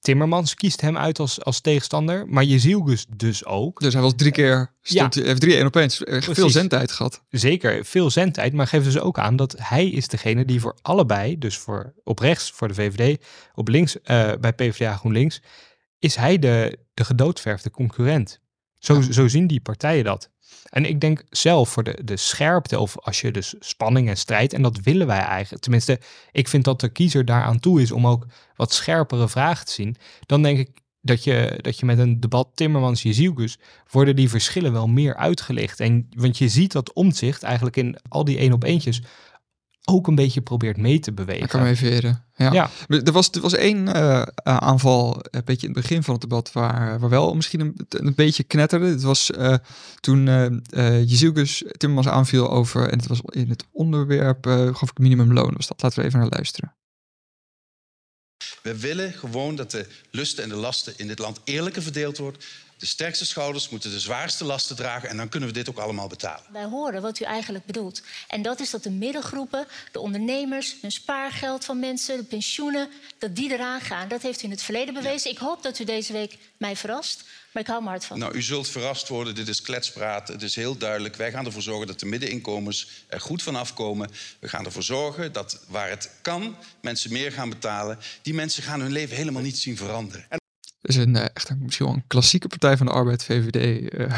Timmermans kiest hem uit als, als tegenstander. Maar Jezielgus dus ook. Dus hij was drie keer, stond, hij heeft drie één op één, echt veel zendtijd gehad. zeker veel zendtijd, maar geeft dus ook aan dat hij is degene die voor allebei, dus voor op rechts voor de VVD, op links eh, bij PvdA GroenLinks, is hij de, de gedoodverfde concurrent. Zo, zo zien die partijen dat. En ik denk zelf voor de, de scherpte, of als je dus spanning en strijd, en dat willen wij eigenlijk. Tenminste, ik vind dat de kiezer daaraan toe is om ook wat scherpere vragen te zien. Dan denk ik dat je, dat je met een debat Timmermans-Jezielgus worden die verschillen wel meer uitgelicht. En, want je ziet dat omzicht eigenlijk in al die één op eentjes ook een beetje probeert mee te bewegen. Ik kan me even heren. Ja. Ja. Er, was, er was één eh, eh, aanval, een beetje in het begin van het debat, waar, waar wel misschien een, een beetje knetterde. Het was eh, toen uh, uh, Timmermans aanviel over, en het was in het onderwerp, uh, geloof ik, minimumloon was dat. Laten we even naar luisteren. We willen gewoon dat de lusten en de lasten in dit land eerlijker verdeeld worden. De sterkste schouders moeten de zwaarste lasten dragen en dan kunnen we dit ook allemaal betalen. Wij horen wat u eigenlijk bedoelt. En dat is dat de middengroepen, de ondernemers, hun spaargeld van mensen, de pensioenen, dat die eraan gaan. Dat heeft u in het verleden bewezen. Ik hoop dat u deze week mij verrast. Maar ik hou me hard van. Nou, u zult verrast worden. Dit is kletspraat. Het is heel duidelijk. Wij gaan ervoor zorgen dat de middeninkomens er goed van afkomen. We gaan ervoor zorgen dat waar het kan, mensen meer gaan betalen. Die mensen gaan hun leven helemaal niet zien veranderen. Is een uh, echt een, misschien wel een klassieke Partij van de Arbeid VVD uh,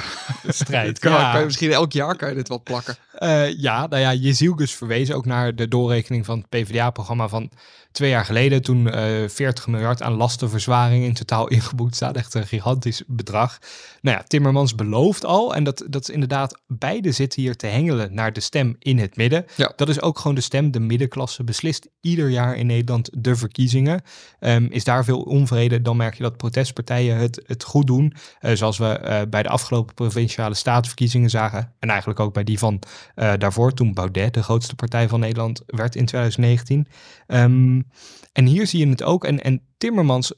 strijd. (laughs) kan, ja. kan je misschien elk jaar kan je dit wel plakken. Uh, ja, nou ja, Jezielgus verwees ook naar de doorrekening van het PvdA-programma van twee jaar geleden. Toen 40 miljard aan lastenverzwaring in totaal ingeboekt staat. Echt een gigantisch bedrag. Nou ja, Timmermans belooft al, en dat, dat is inderdaad, beide zitten hier te hengelen naar de stem in het midden. Ja. Dat is ook gewoon de stem. De middenklasse beslist ieder jaar in Nederland de verkiezingen. Um, is daar veel onvrede, dan merk je dat protestpartijen het, het goed doen. Uh, zoals we uh, bij de afgelopen provinciale statenverkiezingen zagen. En eigenlijk ook bij die van uh, daarvoor, toen Baudet de grootste partij van Nederland werd in 2019. Um, en hier zie je het ook. En, en Timmermans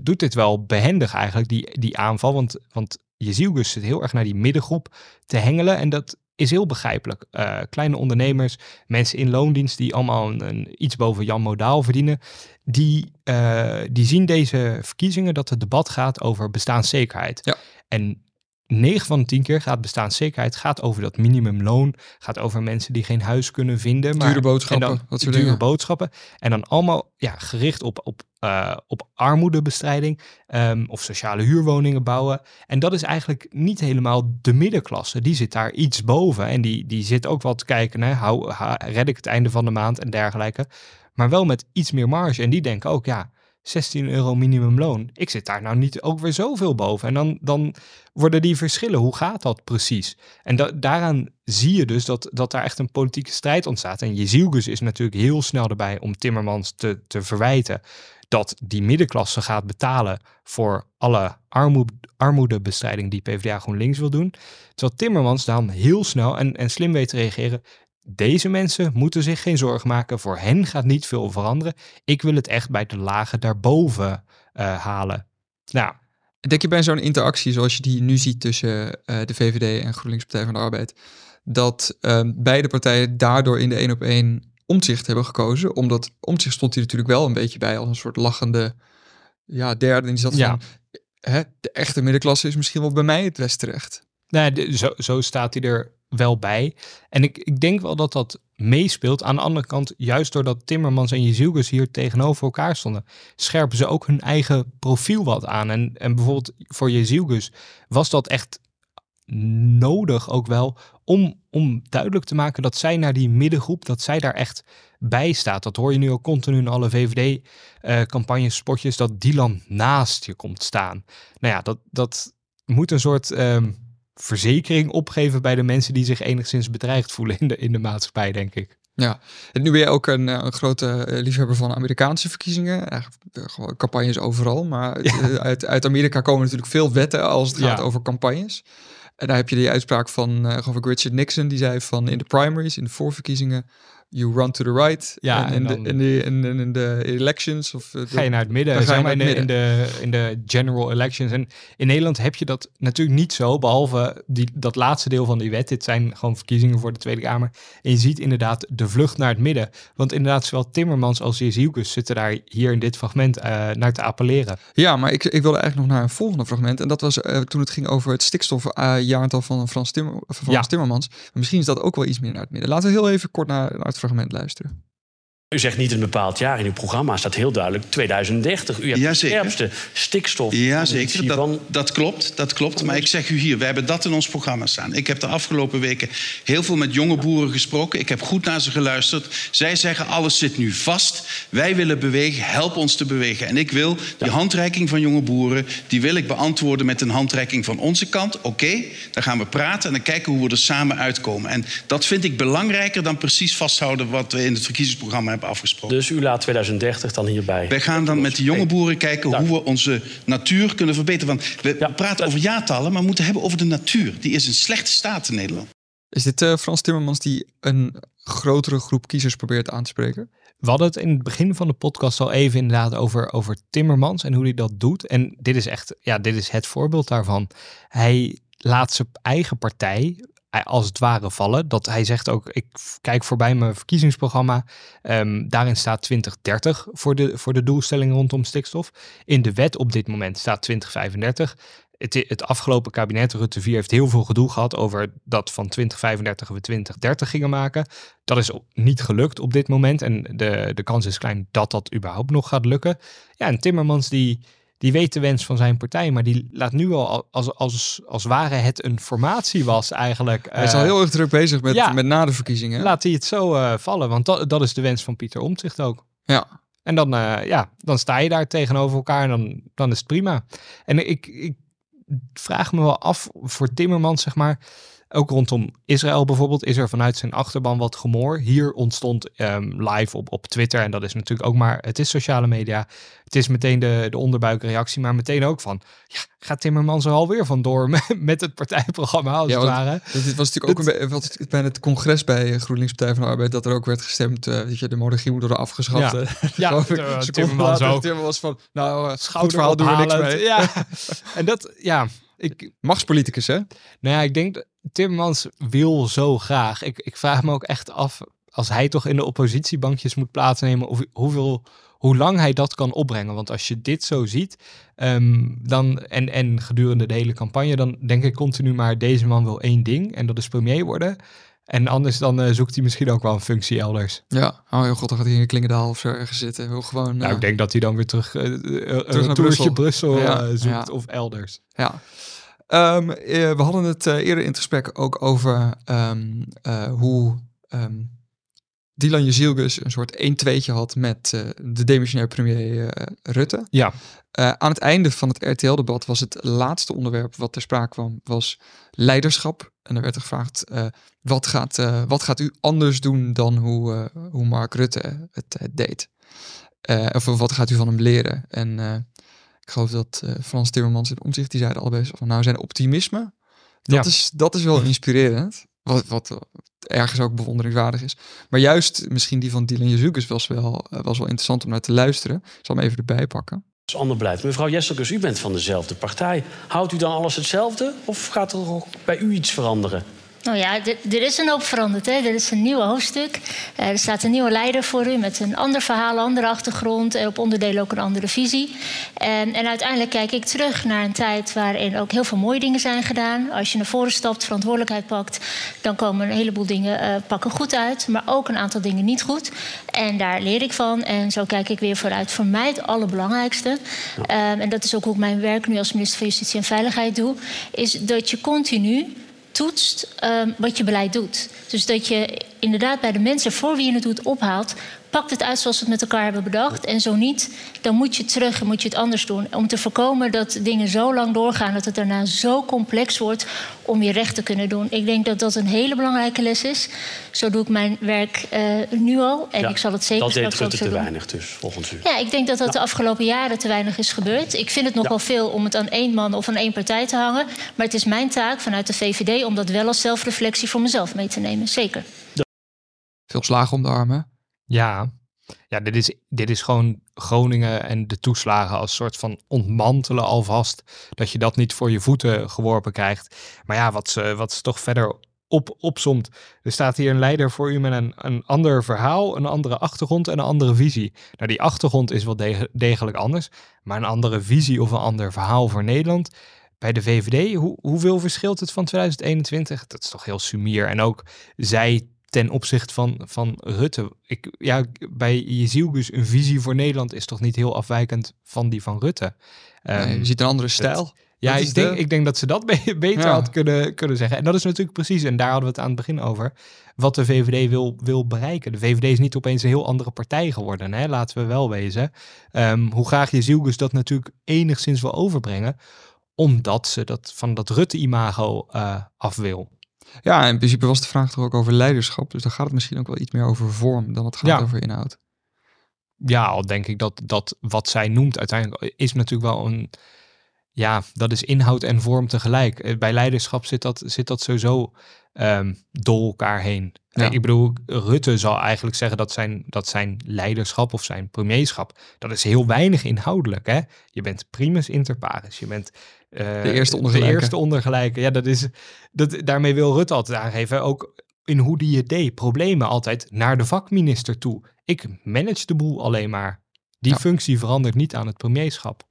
doet dit wel behendig eigenlijk, die, die aanval. Want, want Jezielgus zit heel erg naar die middengroep te hengelen. En dat is heel begrijpelijk. Uh, kleine ondernemers, mensen in loondienst die allemaal een, een iets boven Jan Modaal verdienen. Die, uh, die zien deze verkiezingen dat het debat gaat over bestaanszekerheid. Ja. En 9 van de 10 keer gaat bestaanszekerheid gaat over dat minimumloon. Gaat over mensen die geen huis kunnen vinden. Maar, dure boodschappen. En dan, dat soort dure dingen. boodschappen. En dan allemaal ja, gericht op, op, uh, op armoedebestrijding. Um, of sociale huurwoningen bouwen. En dat is eigenlijk niet helemaal de middenklasse. Die zit daar iets boven. En die, die zit ook wel te kijken. Hè, hou, ha, red ik het einde van de maand en dergelijke. Maar wel met iets meer marge. En die denken ook ja. 16 euro minimumloon. Ik zit daar nou niet ook weer zoveel boven. En dan, dan worden die verschillen. Hoe gaat dat precies? En da daaraan zie je dus dat, dat daar echt een politieke strijd ontstaat. En Jezielgus is natuurlijk heel snel erbij om Timmermans te, te verwijten dat die middenklasse gaat betalen voor alle armoede, armoedebestrijding die PvdA GroenLinks wil doen. Terwijl Timmermans dan heel snel en, en slim weet te reageren. Deze mensen moeten zich geen zorgen maken. Voor hen gaat niet veel veranderen. Ik wil het echt bij de lagen daarboven uh, halen. Nou. Denk je bij zo'n interactie zoals je die nu ziet tussen uh, de VVD en GroenLinks Partij van de Arbeid, dat uh, beide partijen daardoor in de één op één omzicht hebben gekozen? Omdat omzicht stond hier natuurlijk wel een beetje bij als een soort lachende ja, derde. En die zat ja. van, hè, de echte middenklasse is misschien wel bij mij het best terecht. Nee, de, zo, zo staat hij er wel bij. En ik, ik denk wel dat dat meespeelt. Aan de andere kant, juist doordat Timmermans en Jezielgus hier tegenover elkaar stonden, scherpen ze ook hun eigen profiel wat aan. En, en bijvoorbeeld voor Jezielgus was dat echt nodig ook wel om, om duidelijk te maken dat zij naar die middengroep, dat zij daar echt bij staat. Dat hoor je nu ook continu in alle VVD-campagnes, uh, spotjes, dat Dylan naast je komt staan. Nou ja, dat, dat moet een soort... Um, verzekering opgeven bij de mensen die zich enigszins bedreigd voelen in de, in de maatschappij, denk ik. Ja, en nu ben je ook een, een grote liefhebber van Amerikaanse verkiezingen. Eigenlijk gewoon campagnes overal. Maar ja. uit, uit Amerika komen natuurlijk veel wetten als het gaat ja. over campagnes. En daar heb je die uitspraak van, uh, geloof ik, Richard Nixon. Die zei van in de primaries, in de voorverkiezingen... You run to the right. Ja, en in, de, in, de, in, de, in de elections. Of de, ga je naar het midden. Dan ga je naar het midden. In, de, in de general elections. En in Nederland heb je dat natuurlijk niet zo. Behalve die, dat laatste deel van die wet. Dit zijn gewoon verkiezingen voor de Tweede Kamer. En je ziet inderdaad de vlucht naar het midden. Want inderdaad, zowel Timmermans als Jezielkus zitten daar hier in dit fragment uh, naar te appelleren. Ja, maar ik, ik wilde eigenlijk nog naar een volgende fragment. En dat was uh, toen het ging over het stikstofjaartal uh, van Frans, Timmer, van Frans ja. Timmermans. Maar misschien is dat ook wel iets meer naar het midden. Laten we heel even kort naar, naar het fragment luisteren. U zegt niet een bepaald jaar in uw programma, staat heel duidelijk 2030. U hebt de Jazeker. scherpste stikstof. Ja, zeker. Dat, van- dat klopt, dat klopt. Maar ik zeg u hier, we hebben dat in ons programma staan. Ik heb de afgelopen weken heel veel met jonge boeren gesproken. Ik heb goed naar ze geluisterd. Zij zeggen, alles zit nu vast. Wij willen bewegen, help ons te bewegen. En ik wil die handreiking van jonge boeren... die wil ik beantwoorden met een handreiking van onze kant. Oké, dan gaan we praten en dan kijken hoe we er samen uitkomen. En dat vind ik belangrijker dan precies vasthouden... wat we in het verkiezingsprogramma hebben afgesproken. Dus u laat 2030 dan hierbij. Wij gaan dan met de jonge boeren kijken hoe we onze natuur kunnen verbeteren. Want we Ja. praten over jaartallen, maar we moeten hebben over de natuur. Die is in slechte staat in Nederland. Is dit eh, Frans Timmermans die een grotere groep kiezers probeert aan te spreken? We hadden het in het begin van de podcast al even inderdaad over, over Timmermans en hoe hij dat doet. En dit is echt, ja, dit is het voorbeeld daarvan. Hij laat zijn eigen partij als het ware vallen. Dat hij zegt ook, ik kijk voorbij mijn verkiezingsprogramma. Ehm, daarin staat 2030 voor de, voor de doelstelling rondom stikstof. In de wet op dit moment staat 2035. Het, het afgelopen kabinet Rutte 4 heeft heel veel gedoe gehad over dat van 2035 we 2030 gingen maken. Dat is niet gelukt op dit moment. En de, de kans is klein dat dat überhaupt nog gaat lukken. Ja, en Timmermans die, die weet de wens van zijn partij. Maar die laat nu al als, als, als ware het een formatie was eigenlijk. Hij is eh, al heel erg druk bezig met, ja. met na de verkiezingen. Laat hij het zo eh, vallen. Want dat, dat is de wens van Pieter Omtzigt ook. Ja. En dan, eh, ja, dan sta je daar tegenover elkaar en dan, dan is het prima. En ik, ik vraag me wel af voor Timmermans, zeg maar. Ook rondom Israël bijvoorbeeld is er vanuit zijn achterban wat gemoor. Hier ontstond ehm, live op, op Twitter. En dat is natuurlijk ook maar, het is sociale media. Het is meteen de, de onderbuikreactie, maar meteen ook van... Ja, gaat Timmermans er alweer vandoor (laughs) met, met het partijprogramma als Ja, het ware? Dit was natuurlijk ook een be- wat bij het congres bij GroenLinks Partij van de Arbeid dat er ook werd gestemd, weet je, de monarchie moet worden afgeschaft. Ja. (laughs) Ja, ik. eh, Seconden Timmermans later. Timmermans van, nou, Schouder verhaal, doen we niks mee. Ja, en dat, ja, ik, Machtspoliticus, hè? Nou ja, ik denk dat Timmermans wil zo graag. Ik, ik vraag me ook echt af, als hij toch in de oppositiebankjes moet plaatsnemen, of hoeveel, hoe lang hij dat kan opbrengen. Want als je dit zo ziet, ehm, dan, en, en gedurende de hele campagne, dan denk ik continu maar, deze man wil één ding, en dat is premier worden. En anders dan eh, zoekt hij misschien ook wel een functie elders. Ja, oh heel god, dan gaat hij in Klingendaal of zo ergens zitten. Wil gewoon, Nou, eh, ik denk dat hij dan weer terug, eh, eh, een naar retourtje Brussel. Brussel, Ja, eh, zoekt ja. of elders. Ja. Ehm, eh, we hadden het eh, eerder in het gesprek ook over ehm, eh, hoe ehm Dylan Jezielgus een soort 1-2'tje had met de demissionair premier Rutte. Ja, aan het einde van het RTL-debat was het laatste onderwerp wat ter sprake kwam, was leiderschap. En er werd er gevraagd, wat, gaat, wat gaat u anders doen dan hoe, hoe Mark Rutte het eh, deed? Of wat gaat u van hem leren? En ik geloof dat eh, Frans Timmermans en Omtzigt, die zeiden allebei zo van, nou zijn optimisme, dat, Ja. is, dat is wel (laughs) inspirerend. Wat, wat ergens ook bewonderingswaardig is. Maar juist misschien die van Dylan Jezielgus was wel, eh, was wel interessant om naar te luisteren. Ik zal hem even erbij pakken. is ander beleid. Mevrouw Jesselkus, u bent van dezelfde partij. Houdt u dan alles hetzelfde of gaat er ook bij u iets veranderen? Nou ja, er is een hoop veranderd. Hè? Er is een nieuw hoofdstuk. Eh, er staat een nieuwe leider voor u met een ander verhaal, andere achtergrond. En op onderdelen ook een andere visie. En, en uiteindelijk kijk ik terug naar een tijd waarin ook heel veel mooie dingen zijn gedaan. Als je naar voren stapt, verantwoordelijkheid pakt, dan komen een heleboel dingen eh, pakken goed uit. Maar ook een aantal dingen niet goed. En daar leer ik van. En zo kijk ik weer vooruit. Voor mij het allerbelangrijkste. Ehm, en dat is ook hoe ik mijn werk nu als minister van Justitie en Veiligheid doe. Is dat je continu toetst ehm, wat je beleid doet. Dus dat je inderdaad bij de mensen voor wie je het doet ophaalt... pakt het uit zoals we het met elkaar hebben bedacht. En zo niet, dan moet je terug en moet je het anders doen. Om te voorkomen dat dingen zo lang doorgaan... dat het daarna zo complex wordt om je recht te kunnen doen. Ik denk dat dat een hele belangrijke les is. Zo doe ik mijn werk eh, nu al. En Ja, ik zal het zeker Dat deed straks ook Rutte zo te doen. weinig dus, volgens u. Ja, ik denk dat dat de afgelopen jaren te weinig is gebeurd. Ik vind het nog wel veel om het aan één man of aan één partij te hangen. Maar het is mijn taak vanuit de VVD om dat wel als zelfreflectie voor mezelf mee te nemen. Zeker. Veel slagen om de armen. Ja, ja dit, is, dit is gewoon Groningen en de toeslagen als soort van ontmantelen alvast. Dat je dat niet voor je voeten geworpen krijgt. Maar ja, wat ze, wat ze toch verder op, opsomt. Er staat hier een leider voor u met een, een ander verhaal, een andere achtergrond en een andere visie. Nou, die achtergrond is wel deg- degelijk anders. Maar een andere visie of een ander verhaal voor Nederland. Bij de VVD, hoe, hoeveel verschilt het van 2021? Dat is toch heel sumier. En ook zij ten opzichte van, van Rutte. Ik, ja, bij Jezielgus een visie voor Nederland is toch niet heel afwijkend van die van Rutte. Nee, Ehm, je ziet een andere stijl. ja, ik denk, de- ik denk dat ze dat be- (laughs) beter Ja. had kunnen, kunnen zeggen. En dat is natuurlijk precies, en daar hadden we het aan het begin over, wat de VVD wil, wil bereiken. De VVD is niet opeens een heel andere partij geworden, hè? laten we wel wezen. Ehm, hoe graag je Zielgus dat natuurlijk enigszins wil overbrengen, omdat ze dat van dat Rutte-imago eh, af wil. Ja, in principe was de vraag toch ook over leiderschap. Dus dan gaat het misschien ook wel iets meer over vorm dan het gaat Ja. over inhoud. Ja, al denk ik dat, dat wat zij noemt uiteindelijk is natuurlijk wel een. Ja, dat is inhoud en vorm tegelijk. Eh, Bij leiderschap zit dat, zit dat sowieso ehm, door elkaar heen. Ja. Ik bedoel, Rutte zal eigenlijk zeggen dat zijn, dat zijn leiderschap of zijn premierschap, dat is heel weinig inhoudelijk. Hè? Je bent primus inter pares. Je bent eh, De eerste De ondergelijke. eerste ondergelijke. Ja, dat is, dat, daarmee wil Rutte altijd aangeven. Ook in hoe die het deed. Problemen altijd naar de vakminister toe. Ik manage de boel alleen maar. Die Ja. functie verandert niet aan het premierschap.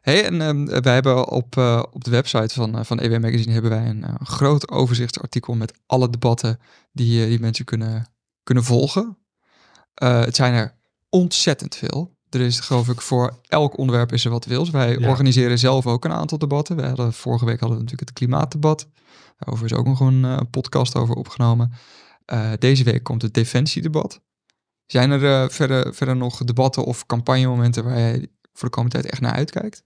Hey, en ehm, wij hebben op, eh, op de website van, eh, van EW Magazine hebben wij een groot overzichtsartikel met alle debatten die, die mensen kunnen, kunnen volgen. Het zijn er ontzettend veel. Er is geloof ik voor elk onderwerp is er wat wils. Wij Ja. organiseren zelf ook een aantal debatten. We hadden, vorige week hadden we natuurlijk het klimaatdebat. Daarover is ook nog een eh, podcast over opgenomen. Eh, deze week komt het defensiedebat. Zijn er eh, verder, verder nog debatten of campagnemomenten waar jij voor de komende tijd echt naar uitkijkt?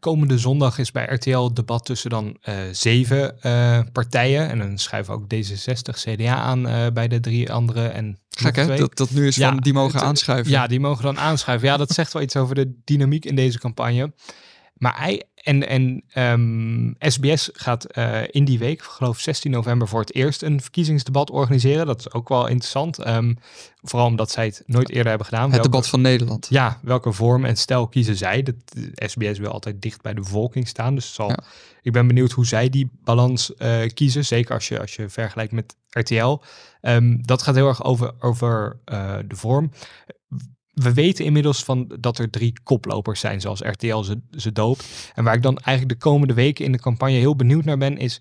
Komende zondag is bij RTL het debat tussen dan eh, zeven eh, partijen. En dan schuiven ook D66, CDA aan eh, bij de drie andere. En Gek hè, dat, dat nu is Ja, van die mogen het- aanschuiven. Ja, die mogen dan aanschuiven. Ja, dat zegt wel iets over de dynamiek in deze campagne. Maar hij en, en ehm, SBS gaat eh, in die week, ik geloof 16 november, voor het eerst een verkiezingsdebat organiseren. Dat is ook wel interessant. Ehm, vooral omdat zij het nooit eerder hebben gedaan. het Welke- debat van Nederland. Ja, welke vorm en stijl kiezen zij? De SBS wil altijd dicht bij de bevolking staan. Dus zal, Ja. ik ben benieuwd hoe zij die balans eh, kiezen. Zeker als je, als je vergelijkt met RTL. Ehm, dat gaat heel erg over, over eh, de vorm. We weten inmiddels van dat er drie koplopers zijn, zoals RTL ze, ze doopt. En waar ik dan eigenlijk de komende weken in de campagne heel benieuwd naar ben, is: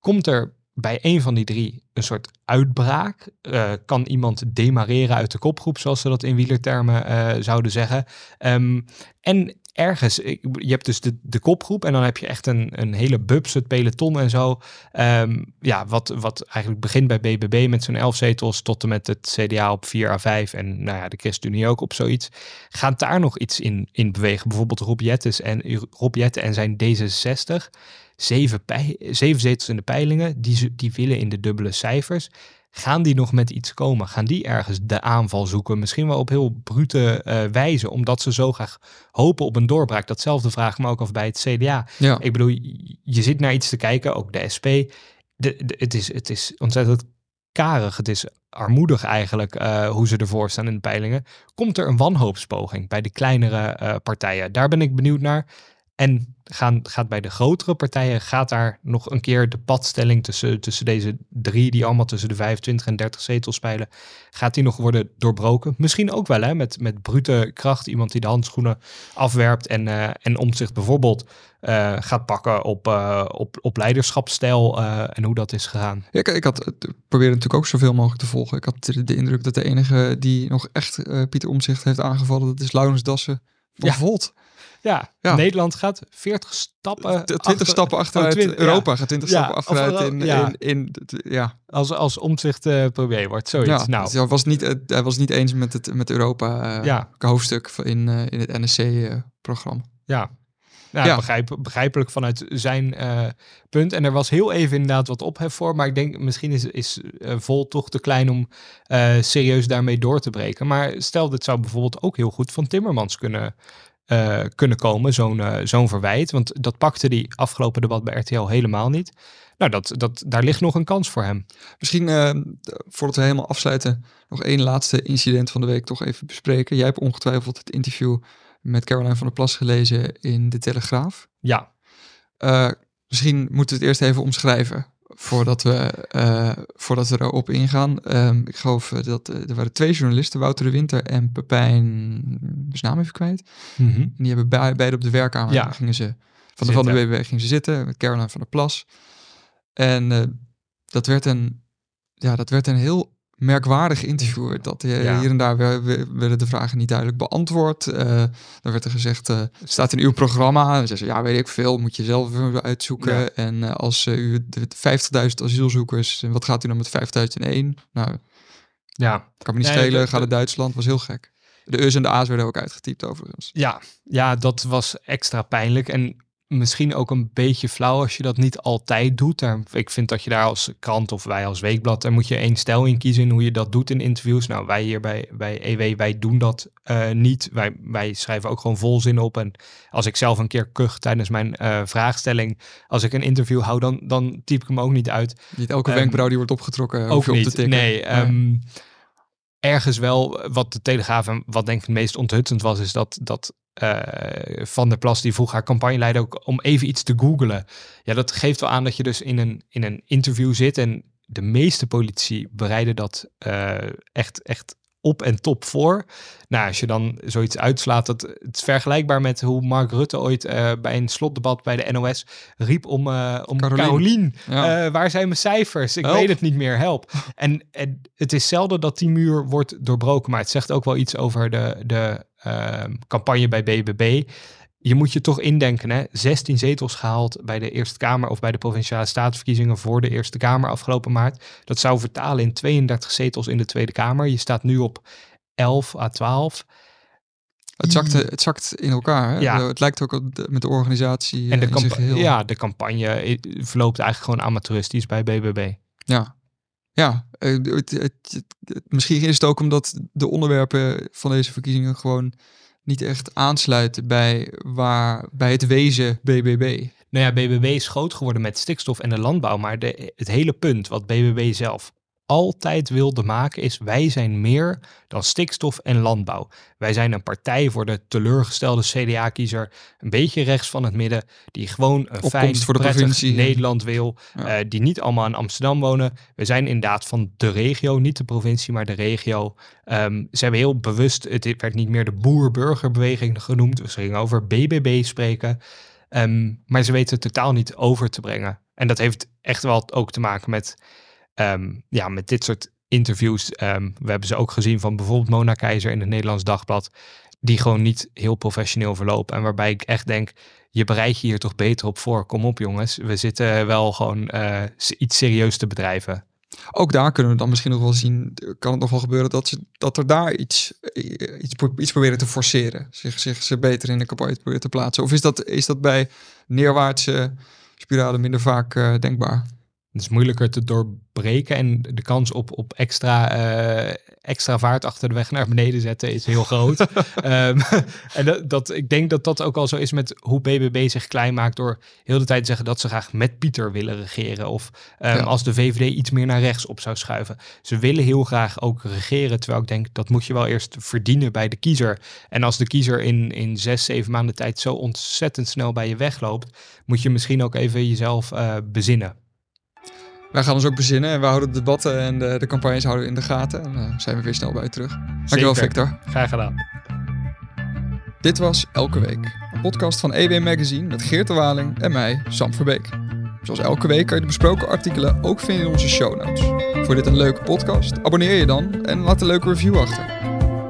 komt er bij een van die drie een soort uitbraak? Eh, kan iemand demareren uit de kopgroep, zoals ze dat in wielertermen eh, zouden zeggen? Ehm, en ergens, je hebt dus de, de kopgroep en dan heb je echt een, een hele bubs, het peloton en zo. Ehm, ja, wat, wat eigenlijk begint bij BBB met zo'n elf zetels tot en met het CDA op 4 à 5 en nou ja, de ChristenUnie ook op zoiets. Gaat daar nog iets in, in bewegen? Bijvoorbeeld Rob en, Rob en zijn D66. Zeven, pei- zeven zetels in de peilingen, die, die willen in de dubbele cijfers. Gaan die nog met iets komen? Gaan die ergens de aanval zoeken? Misschien wel op heel brute eh, wijze, omdat ze zo graag hopen op een doorbraak. Datzelfde vraag me ook af bij het CDA. Ja. Ik bedoel, je- zit naar iets te kijken, ook de SP. De, de- het, is, het is ontzettend karig. Het is armoedig eigenlijk eh, hoe ze ervoor staan in de peilingen. Komt er een wanhoopspoging bij de kleinere eh, partijen? Daar ben ik benieuwd naar. En gaan, gaat bij de grotere partijen, gaat daar nog een keer de padstelling tussen, tussen deze drie, die allemaal tussen de 25 en 30 zetels spelen, gaat die nog worden doorbroken? Misschien ook wel, hè, met, met brute kracht. Iemand die de handschoenen afwerpt en, eh en om zich bijvoorbeeld eh, gaat pakken op, eh, op, op leiderschapsstijl en hoe dat is gegaan. Ja, ik, ik had probeerde natuurlijk ook zoveel mogelijk te volgen. Ik had de, de indruk dat de enige die nog echt Pieter Omzicht heeft aangevallen, dat is Laurens Dassen van Ja. Volt. Ja, Ja. Nederland gaat 40 stappen. De 20 achter- stappen achteruit. Oh, 20, ja. Europa gaat 20 Ja, stappen achteruit of, in, in, in, ja. Als, als omzicht premier wordt, zoiets. Nou, dus hij was niet, eh, hij was niet eens met het met Europa Ja. hoofdstuk in, in het NSC-programma. Ja. Nou, Ja. Begrijp, begrijpelijk vanuit zijn punt. En er was heel even inderdaad wat ophef voor. Maar ik denk misschien is, is Vol toch te klein om serieus daarmee door te breken. Maar stel, dit zou bijvoorbeeld ook heel goed van Timmermans kunnen, eh, kunnen komen. Zo'n eh, zo'n verwijt. Want dat pakte die afgelopen debat bij RTL helemaal niet. Nou, dat, dat, daar ligt nog een kans voor hem. Misschien, eh, voordat we helemaal afsluiten, nog één laatste incident van de week toch even bespreken. Jij hebt ongetwijfeld het interview met Caroline van der Plas gelezen in De Telegraaf. Ja, misschien moeten we het eerst even omschrijven voordat we, eh, voordat we erop ingaan. Ehm, ik geloof eh, dat eh, er waren twee journalisten, Wouter de Winter en Pepijn, zijn naam even kwijt. En die hebben bij, beide op de werkkamer Ja. gingen ze, van de, van de. BBB gingen ze zitten met Caroline van der Plas. En dat werd een, ja, dat werd een heel merkwaardig interview. Dat eh, Ja. hier en daar we- we- werden de vragen niet duidelijk beantwoord. Eh, dan werd er gezegd, eh, staat in uw programma. En ze ja, weet ik veel, moet je zelf uitzoeken. Ja. En als u de 50.000 asielzoekers, en wat gaat u dan met 5001? Nou, Ja, kan me niet Nee, schelen, ga naar Duitsland, was heel gek. De U's en de A's werden ook uitgetypt overigens. Ja, ja, dat was extra pijnlijk. En misschien ook een beetje flauw als je dat niet altijd doet. Ik vind dat je daar als krant of wij als weekblad, daar moet je één stijl in kiezen in hoe je dat doet in interviews. Nou, wij hier bij, bij EW, wij doen dat eh, niet. Wij, wij schrijven ook gewoon volzin op. En als ik zelf een keer kuch tijdens mijn eh, vraagstelling, als ik een interview hou, dan, dan typ ik hem ook niet uit. Niet elke Ehm, wenkbrauw die wordt opgetrokken, Ook je op niet. te tikken. Nee, ehm, ergens wel wat de Telegraaf en wat denk ik het meest onthutsend was, is dat, dat eh, Van der Plas die vroeg haar campagneleider ook om even iets te googlen. Ja, dat geeft wel aan dat je dus in een, in een interview zit en de meeste politici bereiden dat eh, echt, echt op en top voor. Nou, als je dan zoiets uitslaat, dat, het is vergelijkbaar met hoe Mark Rutte ooit eh, bij een slotdebat bij de NOS riep om, eh om. Ja. Eh, waar zijn mijn cijfers? Ik Help. weet het niet meer, help. En, en het is zelden dat die muur wordt doorbroken, maar het zegt ook wel iets over de, de campagne bij BBB. Je moet je toch indenken, hè? 16 zetels gehaald bij de Eerste Kamer of bij de Provinciale Statenverkiezingen voor de Eerste Kamer afgelopen maart. Dat zou vertalen in 32 zetels in de Tweede Kamer. Je staat nu op 11 à 12. Het, zakt, het zakt in elkaar. Hè? Ja. Het lijkt ook met de organisatie En de, eh, in zijn geheel. ja, de campagne eh, verloopt eigenlijk gewoon amateuristisch bij BBB. Ja, ja eh, het, het- het- misschien is het ook omdat de onderwerpen van deze verkiezingen gewoon niet echt aansluiten bij, waar, bij het wezen BBB. Nou ja, BBB is groot geworden met stikstof en de landbouw. Maar de, het hele punt wat BBB zelf altijd wilde maken is... wij zijn meer dan stikstof en landbouw. Wij zijn een partij voor de teleurgestelde CDA-kiezer... een beetje rechts van het midden... die gewoon een Opkomst fijn, voor de provincie. Nederland wil... Ja. eh, die niet allemaal in Amsterdam wonen. We zijn inderdaad van de regio, niet de provincie, maar de regio. Ehm, ze hebben heel bewust... het werd niet meer de boer-burgerbeweging genoemd. We gingen over BBB spreken... Ehm, maar ze weten het totaal niet over te brengen. En dat heeft echt wel ook te maken met, ehm, ja, met dit soort interviews. Ehm, we hebben ze ook gezien van bijvoorbeeld Mona Keizer in het Nederlands Dagblad. Die gewoon niet heel professioneel verlopen. En waarbij ik echt denk, je bereid je hier toch beter op voor. Kom op jongens, we zitten wel gewoon eh, iets serieus te bedrijven. Ook daar kunnen we dan misschien nog wel zien, kan het nog wel gebeuren dat, ze, dat er daar iets, iets, iets proberen te forceren. Zich, zich ze beter in de campagne proberen te plaatsen. Of is dat, is dat bij neerwaartse spiralen minder vaak eh, denkbaar? Het is moeilijker te doorbreken en de kans op, op extra, eh, extra vaart achter de weg naar beneden zetten is heel groot. (laughs) Ehm, en dat, dat, ik denk dat dat ook al zo is met hoe BBB zich klein maakt door heel de tijd te zeggen dat ze graag met Pieter willen regeren. Of ehm, Ja. als de VVD iets meer naar rechts op zou schuiven. Ze willen heel graag ook regeren, terwijl ik denk dat moet je wel eerst verdienen bij de kiezer. En als de kiezer in, in zes, zeven maanden tijd zo ontzettend snel bij je wegloopt, moet je misschien ook even jezelf eh, bezinnen. Wij gaan ons ook bezinnen en we houden de debatten en de, de campagnes houden we in de gaten. En dan zijn we weer snel bij je terug. Dankjewel Zeker. Victor. Graag gedaan. Dit was Elke Week, een podcast van EW Magazine met Geert de Waling en mij, Sam Verbeek. Zoals elke week kan je de besproken artikelen ook vinden in onze show notes. Voor dit een leuke podcast, abonneer je dan en laat een leuke review achter.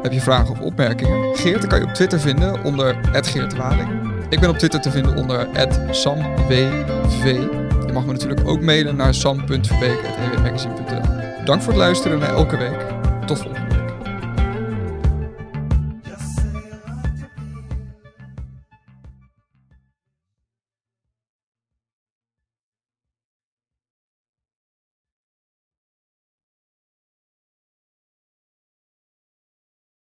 Heb je vragen of opmerkingen? Geert kan je op Twitter vinden onder Geert de Waling. Ik ben op Twitter te vinden onder SamWV. Mag me natuurlijk ook mailen naar sam.verbeek.ewmagazine.nl Dank voor het luisteren naar Elke Week. Tot volgende.